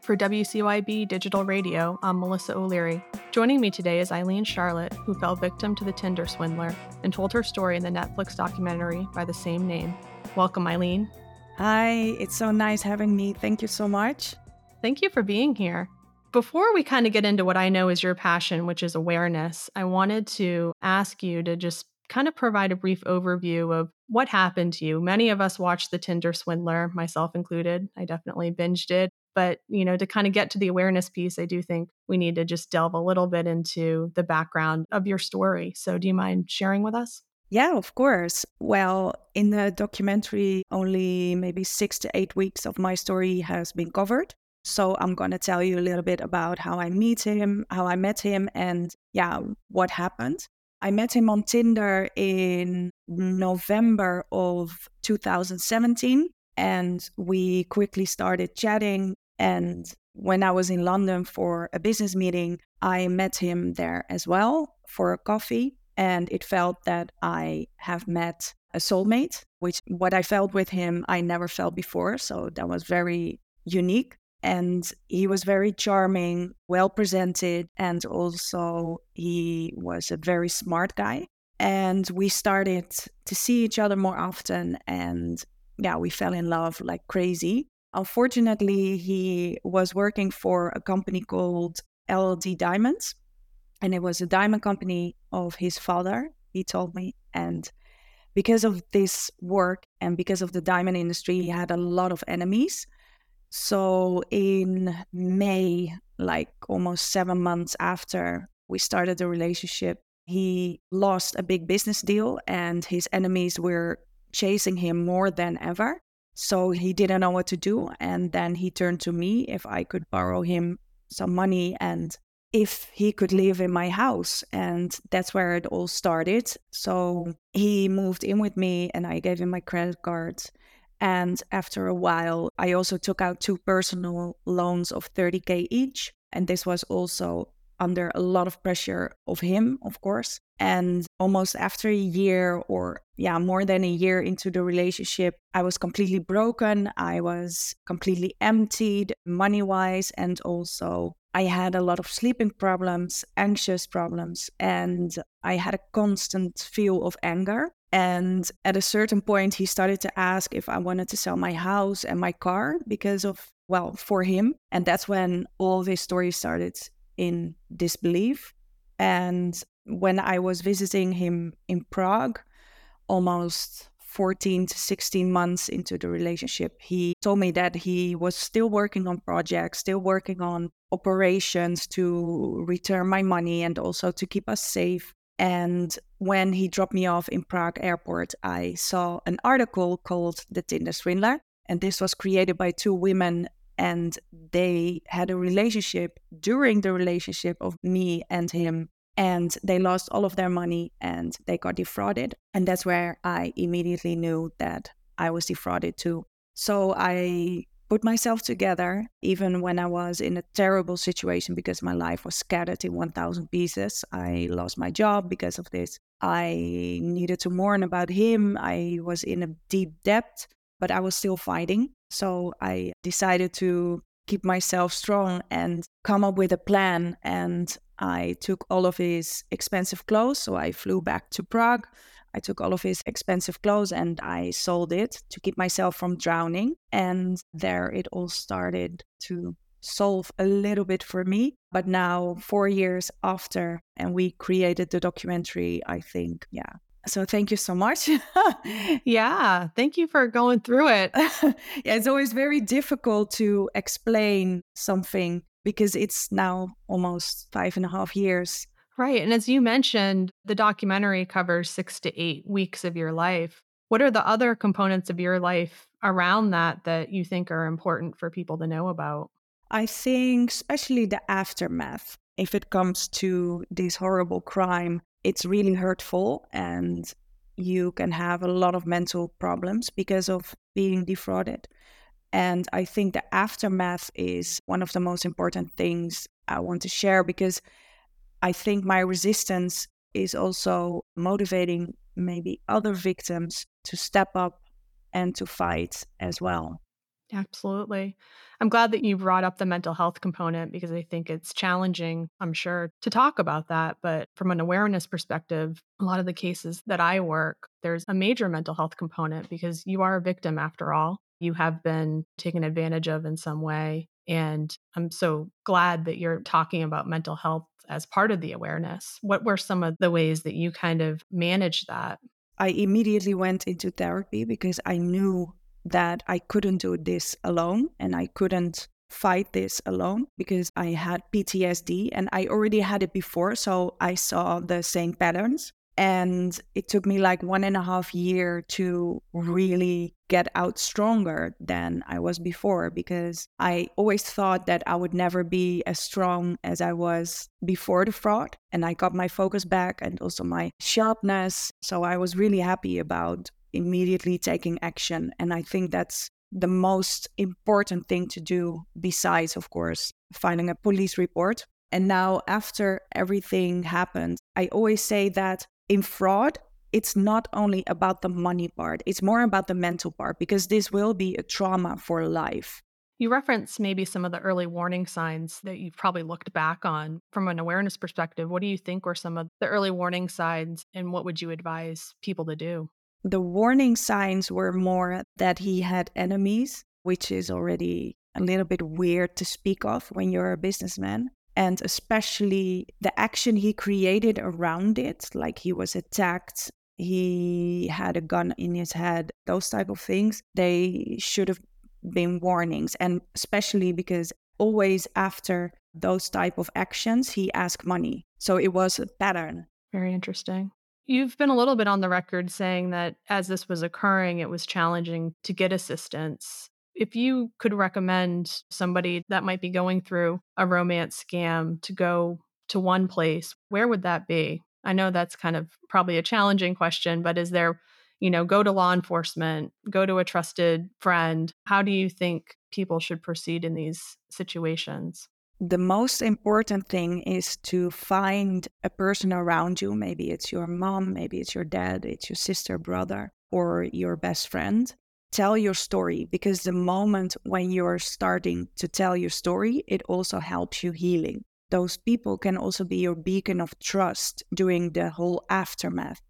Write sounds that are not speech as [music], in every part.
For WCYB Digital Radio, I'm Melissa O'Leary. Joining me today is Ayleen Charlotte, who fell victim to the Tinder swindler and told her story in the Netflix documentary by the same name. Welcome, Ayleen. Hi, it's so nice having me. Thank you so much. Thank you for being here. Before we kind of get into what I know is your passion, which is awareness, I wanted to ask you to just kind of provide a brief overview of what happened to you. Many of us watched The Tinder Swindler, myself included. I definitely binged it. But, you know, to kind of get to the awareness piece, I do think we need to just delve a little bit into the background of your story. So, do you mind sharing with us? Yeah, of course. Well, in the documentary, only maybe six to eight weeks of my story has been covered. So I'm going to tell you a little bit about how I meet him, how I met him, and yeah, what happened. I met him on Tinder in November of 2017, and we quickly started chatting. And when I was in London for a business meeting, I met him there as well for a coffee. And it felt that I have met a soulmate, which what I felt with him, I never felt before. So that was very unique and he was very charming, well presented, and also he was a very smart guy. And we started to see each other more often, and yeah, we fell in love like crazy. Unfortunately, he was working for a company called LLD Diamonds, and it was a diamond company of his father, he told me. And because of this work and because of the diamond industry, he had a lot of enemies. So in May, like almost seven months after we started the relationship, he lost a big business deal and his enemies were chasing him more than ever. So he didn't know what to do. And then he turned to me if I could borrow him some money and if he could live in my house. And that's where it all started. So he moved in with me and I gave him my credit cards. And after a while, I also took out two personal loans of 30K each. And this was also under a lot of pressure of him, of course. And almost after a year, or yeah, more than a year into the relationship, I was completely broken. I was completely emptied money wise. And also, I had a lot of sleeping problems, anxious problems, and I had a constant feel of anger. And at a certain point, he started to ask if I wanted to sell my house and my car because of, well, for him. And that's when all this story started in disbelief. And when I was visiting him in Prague, almost 14 to 16 months into the relationship, he told me that he was still working on projects, still working on operations to return my money and also to keep us safe. And when he dropped me off in Prague airport, I saw an article called The Tinder Swindler. And this was created by two women, and they had a relationship during the relationship of me and him. And they lost all of their money and they got defrauded. And that's where I immediately knew that I was defrauded too. So I put myself together, even when I was in a terrible situation because my life was scattered in 1,000 pieces. I lost my job because of this. I needed to mourn about him. I was in a deep debt, but I was still fighting. So I decided to keep myself strong and come up with a plan. And I took all of his expensive clothes. So I flew back to Prague. I took all of his expensive clothes and I sold it to keep myself from drowning. And there it all started to solve a little bit for me. But now, four years after, and we created the documentary, I think, yeah. So thank you so much. [laughs] yeah, thank you for going through it. [laughs] yeah, it's always very difficult to explain something because it's now almost five and a half years Right. And as you mentioned, the documentary covers six to eight weeks of your life. What are the other components of your life around that that you think are important for people to know about? I think, especially the aftermath, if it comes to this horrible crime, it's really hurtful and you can have a lot of mental problems because of being defrauded. And I think the aftermath is one of the most important things I want to share because I think my resistance is also motivating maybe other victims to step up and to fight as well. Absolutely. I'm glad that you brought up the mental health component because I think it's challenging, I'm sure, to talk about that. But from an awareness perspective, a lot of the cases that I work, there's a major mental health component because you are a victim after all. You have been taken advantage of in some way. And I'm so glad that you're talking about mental health as part of the awareness. What were some of the ways that you kind of managed that? I immediately went into therapy because I knew that I couldn't do this alone and I couldn't fight this alone because I had PTSD and I already had it before. So I saw the same patterns. And it took me like one and a half year to really get out stronger than I was before because I always thought that I would never be as strong as I was before the fraud. And I got my focus back and also my sharpness. So I was really happy about immediately taking action. And I think that's the most important thing to do, besides, of course, filing a police report. And now, after everything happened, I always say that in fraud, it's not only about the money part, it's more about the mental part because this will be a trauma for life. You reference maybe some of the early warning signs that you've probably looked back on from an awareness perspective. What do you think were some of the early warning signs, and what would you advise people to do? The warning signs were more that he had enemies, which is already a little bit weird to speak of when you're a businessman. And especially the action he created around it, like he was attacked, he had a gun in his head, those type of things, they should have been warnings. And especially because always after those type of actions, he asked money. So it was a pattern. Very interesting. You've been a little bit on the record saying that as this was occurring, it was challenging to get assistance. If you could recommend somebody that might be going through a romance scam to go to one place, where would that be? I know that's kind of probably a challenging question, but is there, you know, go to law enforcement, go to a trusted friend? How do you think people should proceed in these situations? The most important thing is to find a person around you. Maybe it's your mom, maybe it's your dad, it's your sister, brother, or your best friend. Tell your story because the moment when you're starting to tell your story, it also helps you healing. Those people can also be your beacon of trust during the whole aftermath.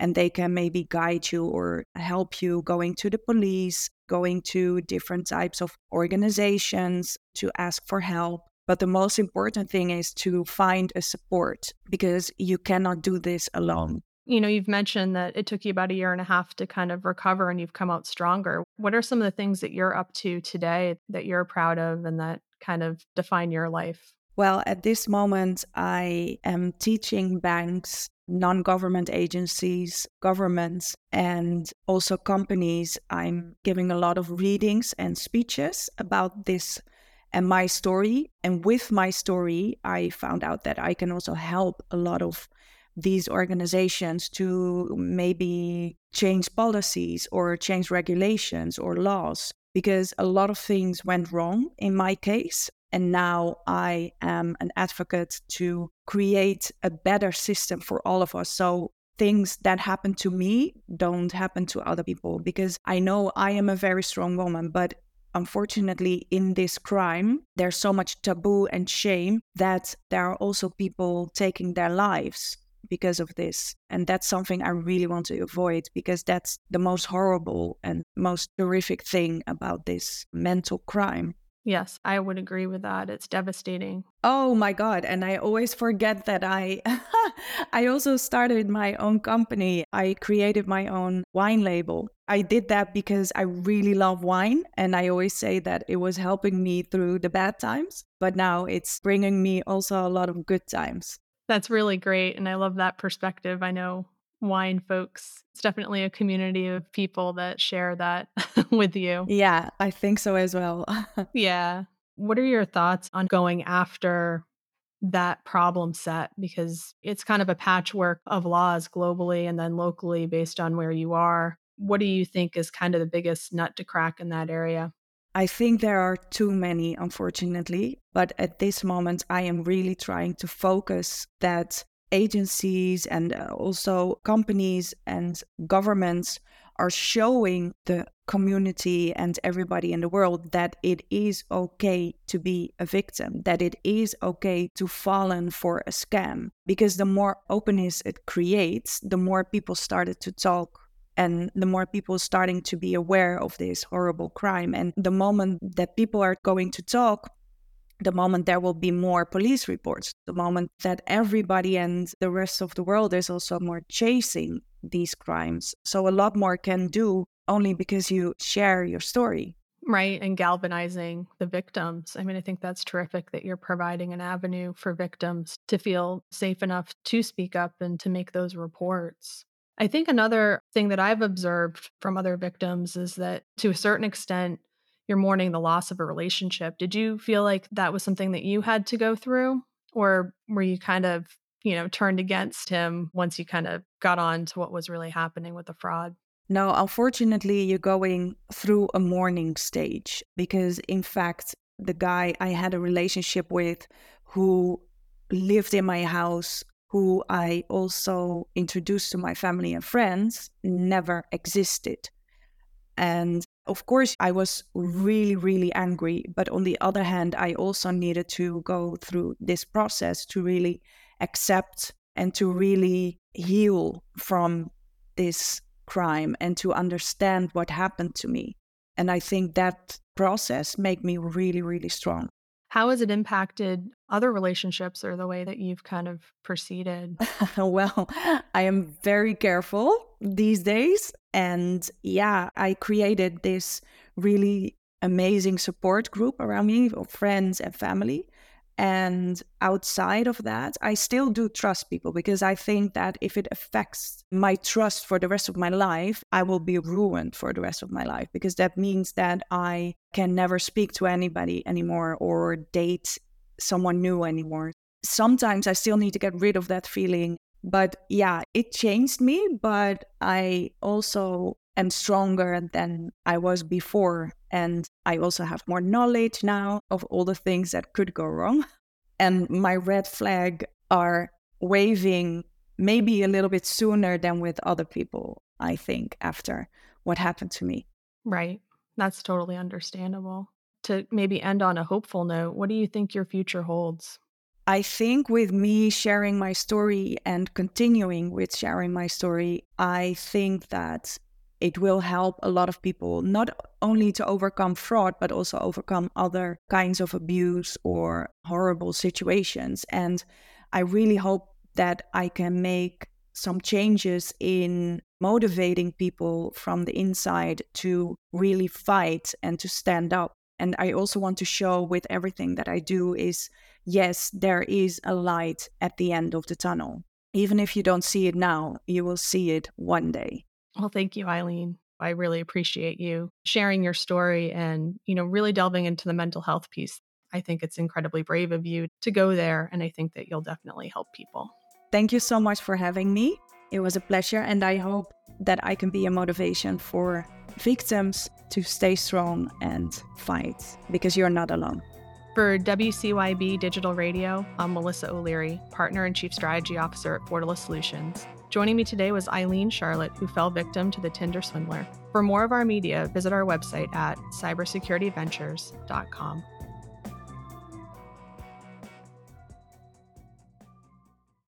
And they can maybe guide you or help you going to the police, going to different types of organizations to ask for help but the most important thing is to find a support because you cannot do this alone. Um, you know, you've mentioned that it took you about a year and a half to kind of recover and you've come out stronger. What are some of the things that you're up to today that you're proud of and that kind of define your life? Well, at this moment, I am teaching banks, non government agencies, governments, and also companies. I'm giving a lot of readings and speeches about this and my story. And with my story, I found out that I can also help a lot of these organizations to maybe change policies or change regulations or laws because a lot of things went wrong in my case. And now I am an advocate to create a better system for all of us. So things that happen to me don't happen to other people because I know I am a very strong woman, but unfortunately, in this crime, there's so much taboo and shame that there are also people taking their lives because of this. And that's something I really want to avoid because that's the most horrible and most horrific thing about this mental crime. Yes, I would agree with that. It's devastating. Oh my god, and I always forget that I [laughs] I also started my own company. I created my own wine label. I did that because I really love wine and I always say that it was helping me through the bad times, but now it's bringing me also a lot of good times. That's really great and I love that perspective. I know wine folks. It's definitely a community of people that share that [laughs] with you. Yeah, I think so as well. [laughs] yeah. What are your thoughts on going after that problem set? Because it's kind of a patchwork of laws globally and then locally based on where you are. What do you think is kind of the biggest nut to crack in that area? I think there are too many, unfortunately. But at this moment, I am really trying to focus that agencies and uh, also companies and governments are showing the community and everybody in the world that it is okay to be a victim, that it is okay to fallen for a scam. Because the more openness it creates, the more people started to talk and the more people starting to be aware of this horrible crime. And the moment that people are going to talk, the moment there will be more police reports, the moment that everybody and the rest of the world is also more chasing these crimes. So a lot more can do only because you share your story. Right. And galvanizing the victims. I mean, I think that's terrific that you're providing an avenue for victims to feel safe enough to speak up and to make those reports. I think another thing that I've observed from other victims is that to a certain extent, you're mourning the loss of a relationship. Did you feel like that was something that you had to go through? Or were you kind of, you know, turned against him once you kind of got on to what was really happening with the fraud? No, unfortunately, you're going through a mourning stage because, in fact, the guy I had a relationship with who lived in my house, who I also introduced to my family and friends, never existed. And of course, I was really, really angry. But on the other hand, I also needed to go through this process to really accept and to really heal from this crime and to understand what happened to me. And I think that process made me really, really strong. How has it impacted other relationships or the way that you've kind of proceeded? [laughs] well, I am very careful these days. And yeah, I created this really amazing support group around me of friends and family. And outside of that, I still do trust people because I think that if it affects my trust for the rest of my life, I will be ruined for the rest of my life because that means that I can never speak to anybody anymore or date someone new anymore. Sometimes I still need to get rid of that feeling. But yeah, it changed me, but I also am stronger than I was before. And I also have more knowledge now of all the things that could go wrong. And my red flag are waving maybe a little bit sooner than with other people, I think, after what happened to me. Right. That's totally understandable. To maybe end on a hopeful note, what do you think your future holds? I think with me sharing my story and continuing with sharing my story, I think that it will help a lot of people not only to overcome fraud, but also overcome other kinds of abuse or horrible situations. And I really hope that I can make some changes in motivating people from the inside to really fight and to stand up. And I also want to show with everything that I do is yes, there is a light at the end of the tunnel. Even if you don't see it now, you will see it one day. Well, thank you, Ayleen. I really appreciate you sharing your story and, you know, really delving into the mental health piece. I think it's incredibly brave of you to go there. And I think that you'll definitely help people. Thank you so much for having me. It was a pleasure. And I hope that I can be a motivation for victims to stay strong and fight because you're not alone. For WCYB Digital Radio, I'm Melissa O'Leary, Partner and Chief Strategy Officer at Fortalice Solutions. Joining me today was Ayleen Charlotte, who fell victim to the Tinder swindler. For more of our media, visit our website at cybersecurityventures.com.